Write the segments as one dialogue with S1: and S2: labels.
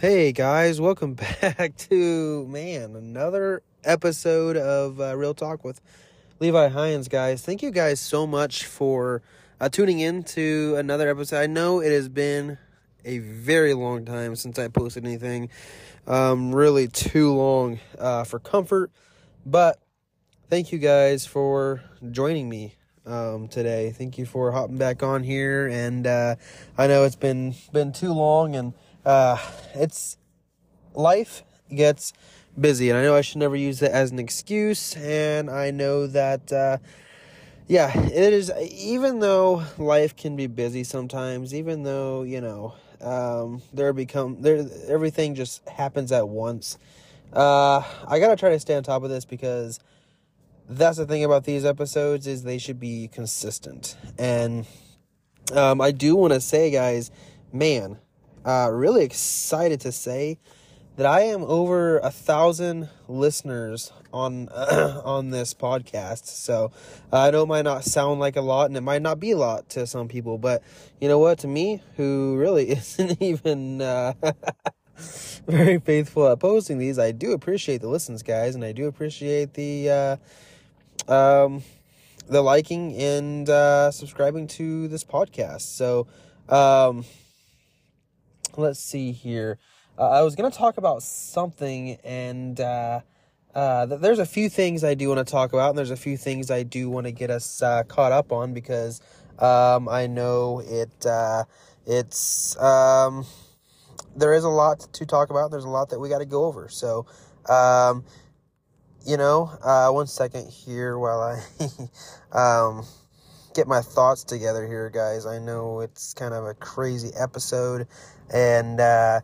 S1: Hey guys, welcome back to man another episode of uh, Real Talk with Levi Hines. Guys, thank you guys so much for uh, tuning in to another episode. I know it has been a very long time since I posted anything, um, really too long uh, for comfort, but thank you guys for joining me um, today. Thank you for hopping back on here, and uh, I know it's been been too long and uh, it's life gets busy, and I know I should never use it as an excuse. And I know that, uh, yeah, it is. Even though life can be busy sometimes, even though you know um, there become there everything just happens at once. Uh, I gotta try to stay on top of this because that's the thing about these episodes is they should be consistent and um, i do want to say guys man uh, really excited to say that I am over a thousand listeners on on this podcast. So uh, I know it might not sound like a lot, and it might not be a lot to some people, but you know what? To me, who really isn't even uh, very faithful at posting these, I do appreciate the listens, guys, and I do appreciate the uh, um, the liking and uh, subscribing to this podcast. So. Um, let's see here. Uh, I was going to talk about something, and uh, uh, there's a few things I do want to talk about, and there's a few things I do want to get us uh, caught up on because um, I know it. Uh, it's um, there is a lot to talk about. There's a lot that we got to go over. So, um, you know, uh, one second here while I um, get my thoughts together here, guys. I know it's kind of a crazy episode and uh,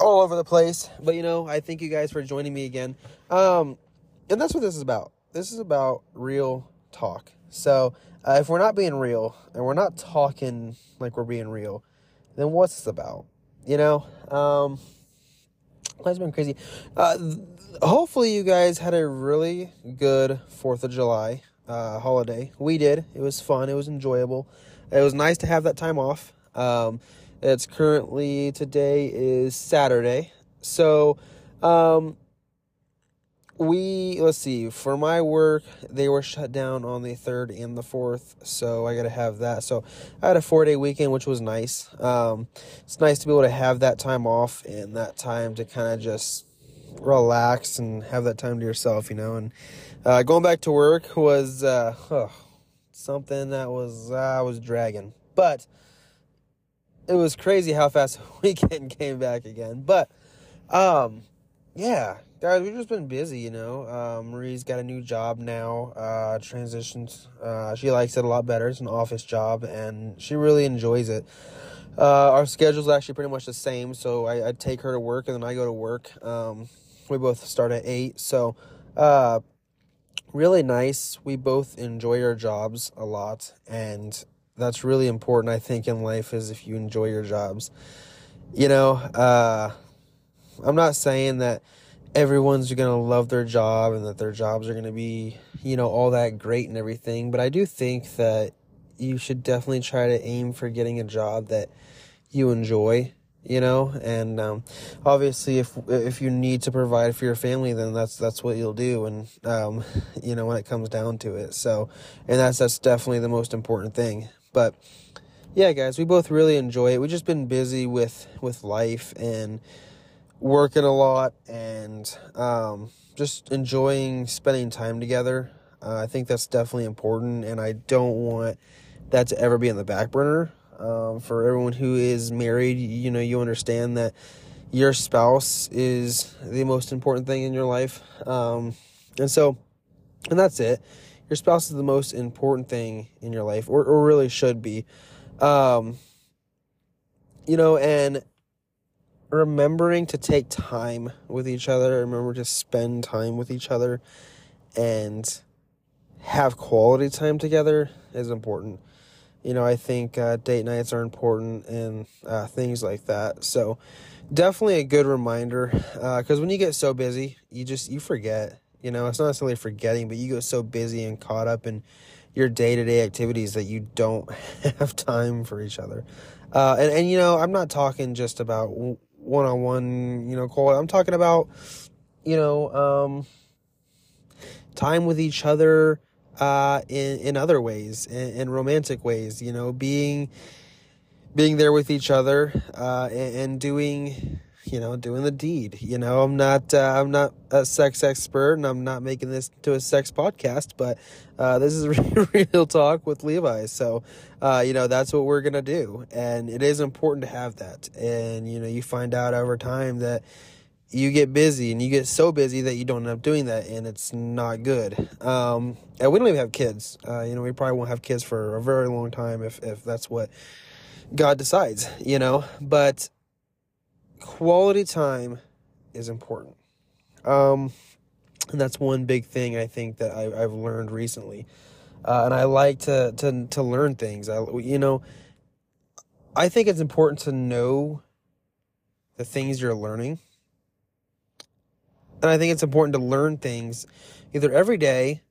S1: all over the place. But you know, I thank you guys for joining me again. Um, and that's what this is about. This is about real talk. So uh, if we're not being real and we're not talking like we're being real, then what's this about? You know, um, that's been crazy. Uh, th- hopefully, you guys had a really good Fourth of July uh, holiday. We did. It was fun. It was enjoyable. It was nice to have that time off. Um, it's currently today is Saturday. So, um, we let's see for my work they were shut down on the third and the fourth so i gotta have that. So i had a four day weekend which was nice. Um, it's nice to be able to have that time off and that time to kind of just relax and have that time to yourself you know? And uh, going back to work was uh, something that was uh, i was dragging. But it was crazy how fast the weekend came back again. But um yeah, guys, we've just been busy, you know. Uh, Marie's got a new job now, uh, transitions. Uh, she likes it a lot better. It's an office job, and she really enjoys it. Uh, our schedule's actually pretty much the same, so I, I take her to work, and then I go to work. Um, we both start at 8, so uh, really nice. We both enjoy our jobs a lot, and that's really important i think in life is if you enjoy your jobs. You know uh, i'm not saying that everyone's going to love their job and that their jobs are going to be you know all that great and everything but i do think that you should definitely try to aim for getting a job that you enjoy you know? And um, obviously if if you need to provide for your family then that's that's what you'll do and um, you know when it comes down to it. So and that's that's definitely the most important thing but yeah, guys, we both really enjoy it. We've just been busy with with life and working a lot and um, just enjoying spending time together. Uh, I think that's definitely important, and I don't want that to ever be in the back burner. Um, for everyone who is married, you know, you understand that your spouse is the most important thing in your life. Um, and so, and that's it your spouse is the most important thing in your life, or, or really should be. Um, you know, and remembering to take time with each other, remember to spend time with each other, and have quality time together is important. You know, I think uh, date nights are important and uh, things like that. So, definitely a good reminder because uh, when you get so busy, you just you forget you know, it's not necessarily forgetting, but you get so busy and caught up in your day to day activities that you don't have time for each other. Uh, and, and, you know, I'm not talking just about one on one, you know, call. I'm talking about, you know, um, time with each other uh, in in other ways, in, in romantic ways. You know, being being there with each other uh, and, and doing you know doing the deed you know? I'm not uh, i'm not a sex expert and i'm not making this to a sex podcast but uh, this is real talk with levi. So uh, you know that's what we're gonna do. And it is important to have that. And you know you find out over time that you get busy and you get so busy that you don't end up doing that and it's not good. Um, and we don't even have kids. Uh, you know we probably won't have kids for a very long time if, if that's what god decides you know? But quality time is important. Um, and that's one big thing i think that I, have learned recently. Uh, and i like to, to, to learn things. I, you know i think it's important to know the things you're learning. And I think it's important to learn things either every day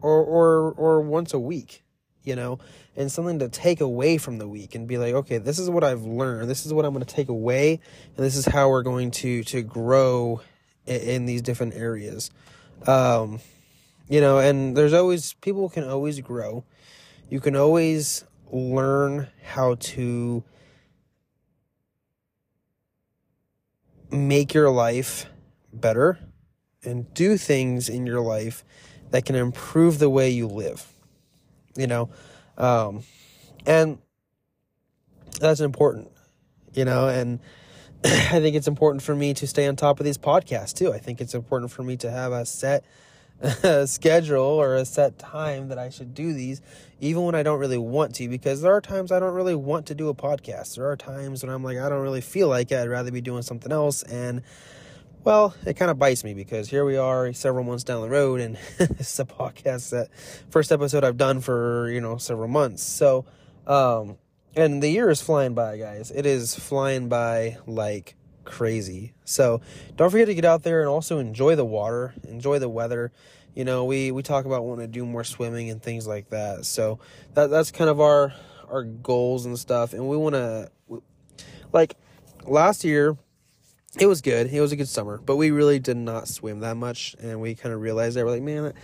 S1: or or or once a week, you know, and something to take away from the week and be like, okay, this is what I've learned. This is what I'm going to take away, and this is how we're going to to grow in, in these different areas. Um, you know, and there's always people can always grow. You can always learn how to make your life better and do things in your life that can improve the way you live. You know, um, and that's important. You know, and I think it's important for me to stay on top of these podcasts too. I think it's important for me to have a set schedule or a set time that I should do these, even when I don't really want to, because there are times I don't really want to do a podcast. There are times when I'm like, I don't really feel like it. I'd rather be doing something else. And well, it kind of bites me because here we are several months down the road, and it's a podcast that first episode I've done for you know several months. So, um, and the year is flying by, guys. It is flying by like crazy. So, don't forget to get out there and also enjoy the water, enjoy the weather. You know, we we talk about wanting to do more swimming and things like that. So that that's kind of our our goals and stuff, and we want to like last year it was good. It was a good summer, but we really did not swim that much, and we kind of realized that we're like, man,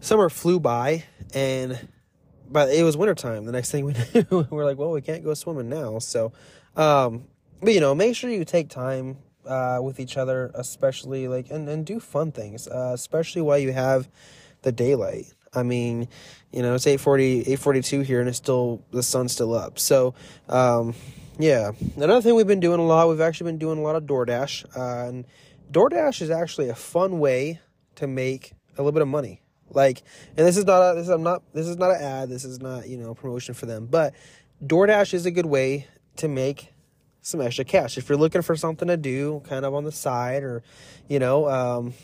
S1: summer flew by, and but it was wintertime. The next thing we knew, we're like, well, we can't go swimming now. So, um, but you know, make sure you take time uh, with each other, especially like, and and do fun things, uh, especially while you have the daylight. I mean, you know, it's 840, 842 here and it's still, the sun's still up. So, um, yeah. Another thing we've been doing a lot, we've actually been doing a lot of DoorDash. Uh, and DoorDash is actually a fun way to make a little bit of money. Like, and this is not a, this is, I'm not this is not an ad. This is not you know promotion for them. But DoorDash is a good way to make some extra cash if you're looking for something to do, kind of on the side, or you know, um,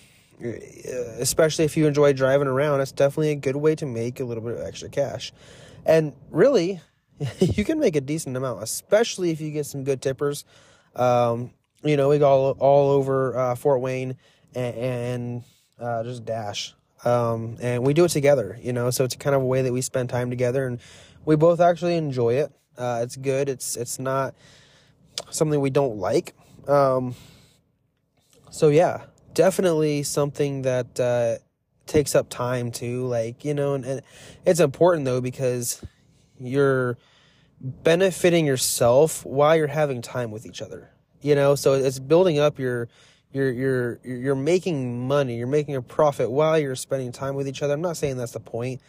S1: especially if you enjoy driving around. It's definitely a good way to make a little bit of extra cash. And really, you can make a decent amount, especially if you get some good tippers. Um, you know, we go all, all over uh, Fort Wayne and, and uh, just dash. Um, and we do it together, you know, so it's kind of a way that we spend time together and we both actually enjoy it. Uh, it's good. It's, it's not something we don't like. Um, so yeah, definitely something that, uh, takes up time too. Like, you know, and, and it's important though, because you're benefiting yourself while you're having time with each other. You know, so it's building up your you're you're you're making money, you're making a profit while you're spending time with each other. I'm not saying that's the point,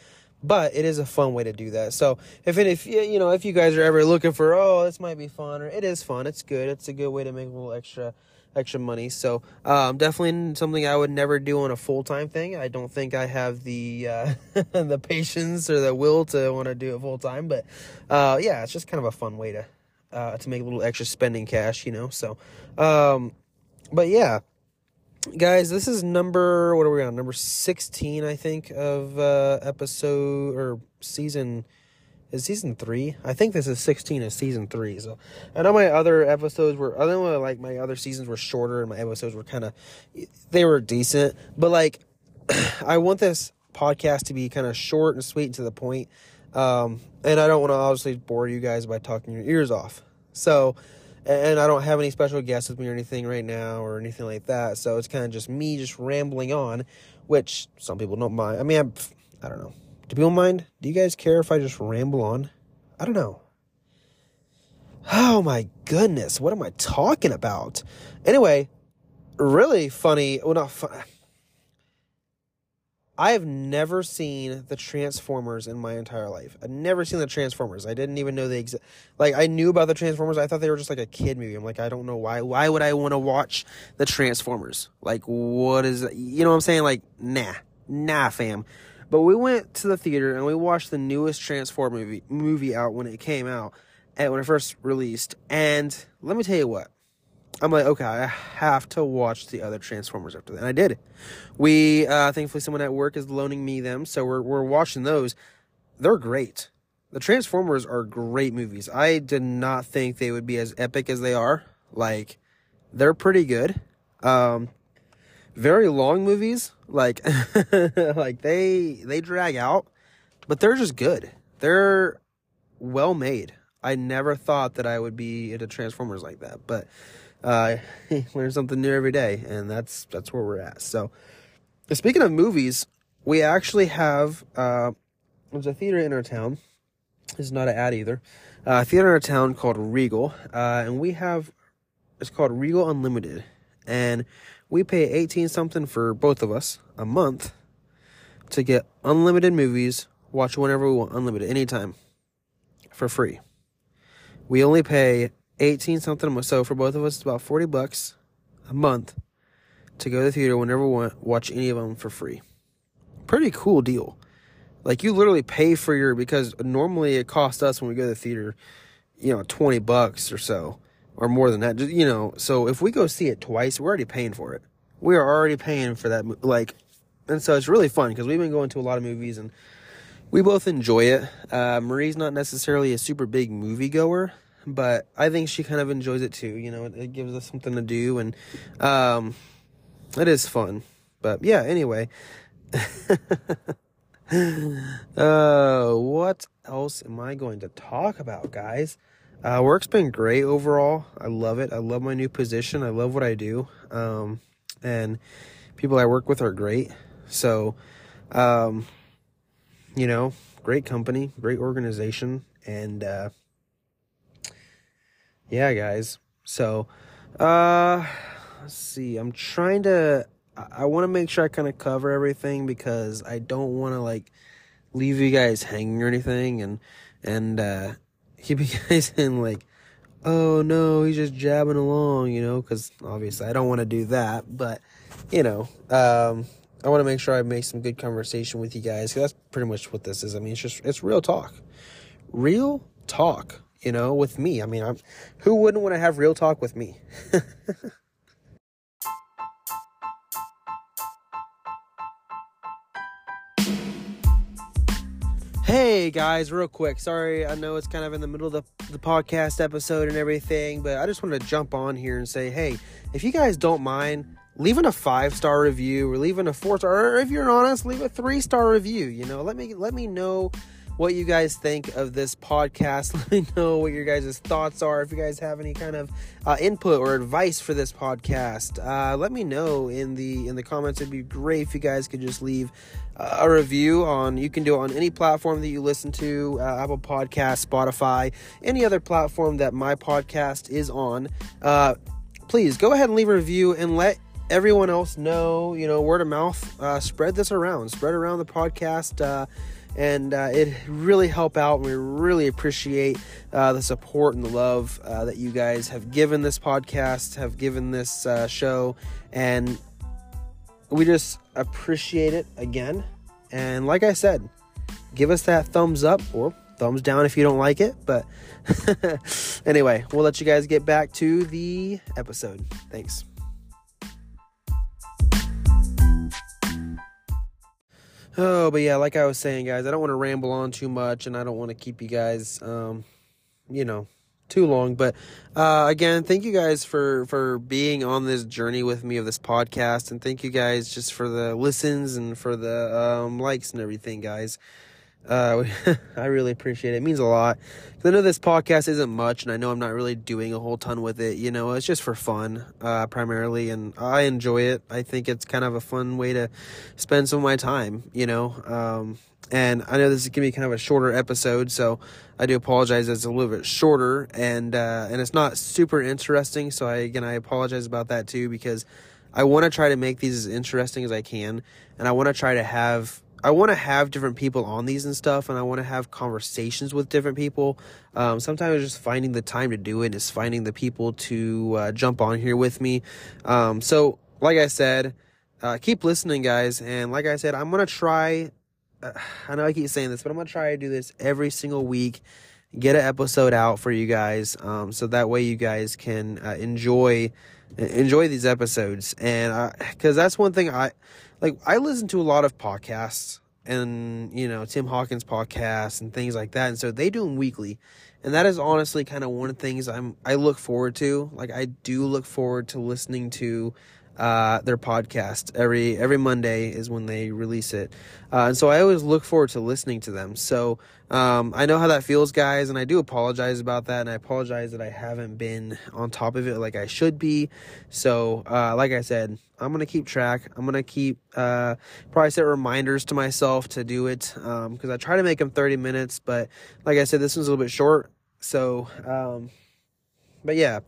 S1: but it is a fun way to do that. So if it, if you know if you guys are ever looking for oh this might be fun or it is fun, it's good. It's a good way to make a little extra extra money. So um, definitely something I would never do on a full time thing. I don't think I have the uh, the patience or the will to want to do it full time. But uh, yeah, it's just kind of a fun way to uh, to make a little extra spending cash, you know. So, um, but yeah. Guys, this is number what are we on? Number sixteen, I think, of uh, episode or season is season three. I think this is sixteen of season three. So I know my other episodes were I know like my other seasons were shorter and my episodes were kind of they were decent, but like I want this podcast to be kind of short and sweet and to the point. Um, and I don't want to obviously bore you guys by talking your ears off. So and I don't have any special guests with me or anything right now or anything like that. So it's kind of just me just rambling on, which some people don't mind. I mean, I'm, I don't know. Do people mind? Do you guys care if I just ramble on? I don't know. Oh my goodness, what am I talking about? Anyway, really funny. Well, not fun. I have never seen the Transformers in my entire life. I've never seen the Transformers. I didn't even know they exist. Like I knew about the Transformers. I thought they were just like a kid movie. I'm like, I don't know why. Why would I want to watch the Transformers? Like, what is? You know what I'm saying? Like, nah, nah, fam. But we went to the theater and we watched the newest Transformer movie movie out when it came out and when it first released. And let me tell you what. I'm like, okay, I have to watch the other Transformers after that. And I did. We uh thankfully someone at work is loaning me them, so we're we're watching those. They're great. The Transformers are great movies. I did not think they would be as epic as they are. Like they're pretty good. Um very long movies, like like they they drag out, but they're just good. They're well made. I never thought that I would be into Transformers like that, but uh, learn something new every day, and that's that's where we're at. So, speaking of movies, we actually have uh, there's a theater in our town. It's not an ad either. Uh, theater in our town called Regal, uh, and we have it's called Regal Unlimited, and we pay eighteen something for both of us a month to get unlimited movies, watch whenever we want, unlimited anytime, for free. We only pay 18 something so for both of us it's about 40 bucks a month to go to the theater whenever we want watch any of them for free. Pretty cool deal. Like you literally pay for your because normally it costs us when we go to the theater you know 20 bucks or so or more than that you know so if we go see it twice we're already paying for it we are already paying for that like and so it's really fun because we've been going to a lot of movies and we both enjoy it uh, marie's not necessarily a super big movie goer but I think she kind of enjoys it too. You know, it, it gives us something to do, and um, it is fun. But yeah, anyway. uh, what else am I going to talk about, guys? Uh, work's been great overall. I love it. I love my new position. I love what I do. Um, and people I work with are great. So, um, you know, great company, great organization, and uh, yeah, guys. So, uh, let's see. I'm trying to. I, I want to make sure I kind of cover everything because I don't want to like leave you guys hanging or anything, and and uh, keep you guys in like, oh no, he's just jabbing along, you know? Because obviously I don't want to do that, but you know, um, I want to make sure I make some good conversation with you guys. Cause that's pretty much what this is. I mean, it's just it's real talk, real talk you know, with me. I mean, I'm who wouldn't want to have real talk with me? Hey guys, real quick. Sorry, I know it's kind of in the middle of the, the podcast episode and everything, but I just wanted to jump on here and say, hey, if you guys don't mind leaving a five star review or leaving a four star, or if you're honest, leave a three star review. You know, let me let me know what you guys think of this podcast. Let me know what your guys' thoughts are. If you guys have any kind of uh, input or advice for this podcast, uh, let me know in the in the comments. It'd be great if you guys could just leave uh, a review on. You can do it on any platform that you listen to, uh, Apple Podcast, Spotify, any other platform that my podcast is on. Uh, please go ahead and leave a review and let everyone else know. You know, word of mouth. Uh, spread this around. Spread around the podcast and uh, it really help out. and We really appreciate uh, the support and the love uh, that you guys have given this podcast, have given this uh, show, and we just appreciate it again. And like I said, give us that thumbs up or thumbs down if you don't like it. But anyway, we'll let you guys get back to the episode. Thanks. Oh, but yeah, like I was saying, guys, I don't want to ramble on too much, and I don't want to keep you guys, um, you know, too long. But uh, again, thank you guys for for being on this journey with me of this podcast, and thank you guys just for the listens and for the um, likes and everything, guys. Uh, I really appreciate it. It means a lot. I know this podcast isn't much, and I know I'm not really doing a whole ton with it. You know, it's just for fun, uh, primarily, and I enjoy it. I think it's kind of a fun way to spend some of my time. You know, um, and I know this is gonna be kind of a shorter episode, so I do apologize. It's a little bit shorter, and uh, and it's not super interesting. So I again I apologize about that too because I want to try to make these as interesting as I can, and I want to try to have I want to have different people on these and stuff, and I want to have conversations with different people. Um, sometimes just finding the time to do it is finding the people to uh, jump on here with me. Um, so, like I said, uh, keep listening, guys. And like I said, I'm gonna try. Uh, I know I keep saying this, but I'm gonna try to do this every single week. Get an episode out for you guys, um, so that way you guys can uh, enjoy enjoy these episodes. And because that's one thing I like I listen to a lot of podcasts and you know Tim Hawkins podcast and things like that and so they do them weekly and that is honestly kind of one of the things I'm I look forward to. Like I do look forward to listening to uh, their podcast every every Monday is when they release it, uh, and so I always look forward to listening to them. So um, I know how that feels, guys, and I do apologize about that, and I apologize that I haven't been on top of it like I should be. So uh, like I said, I'm gonna keep track. I'm gonna keep uh, probably set reminders to myself to do it because um, I try to make them 30 minutes, but like I said, this one's a little bit short. So, um, but yeah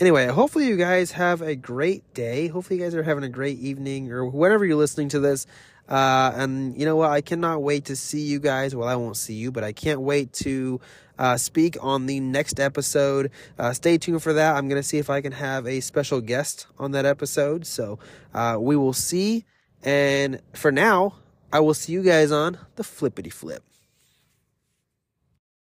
S1: anyway, hopefully you guys have a great day. Hopefully you guys are having a great evening or whenever you're listening to this. Uh, and you know what? I cannot wait to see you guys. Well, I won't see you, but I can't wait to uh, speak on the next episode. Uh, stay tuned for that. I'm going to see if I can have a special guest on that episode. So uh, we will see. And for now, I will see you guys on the flippity flip.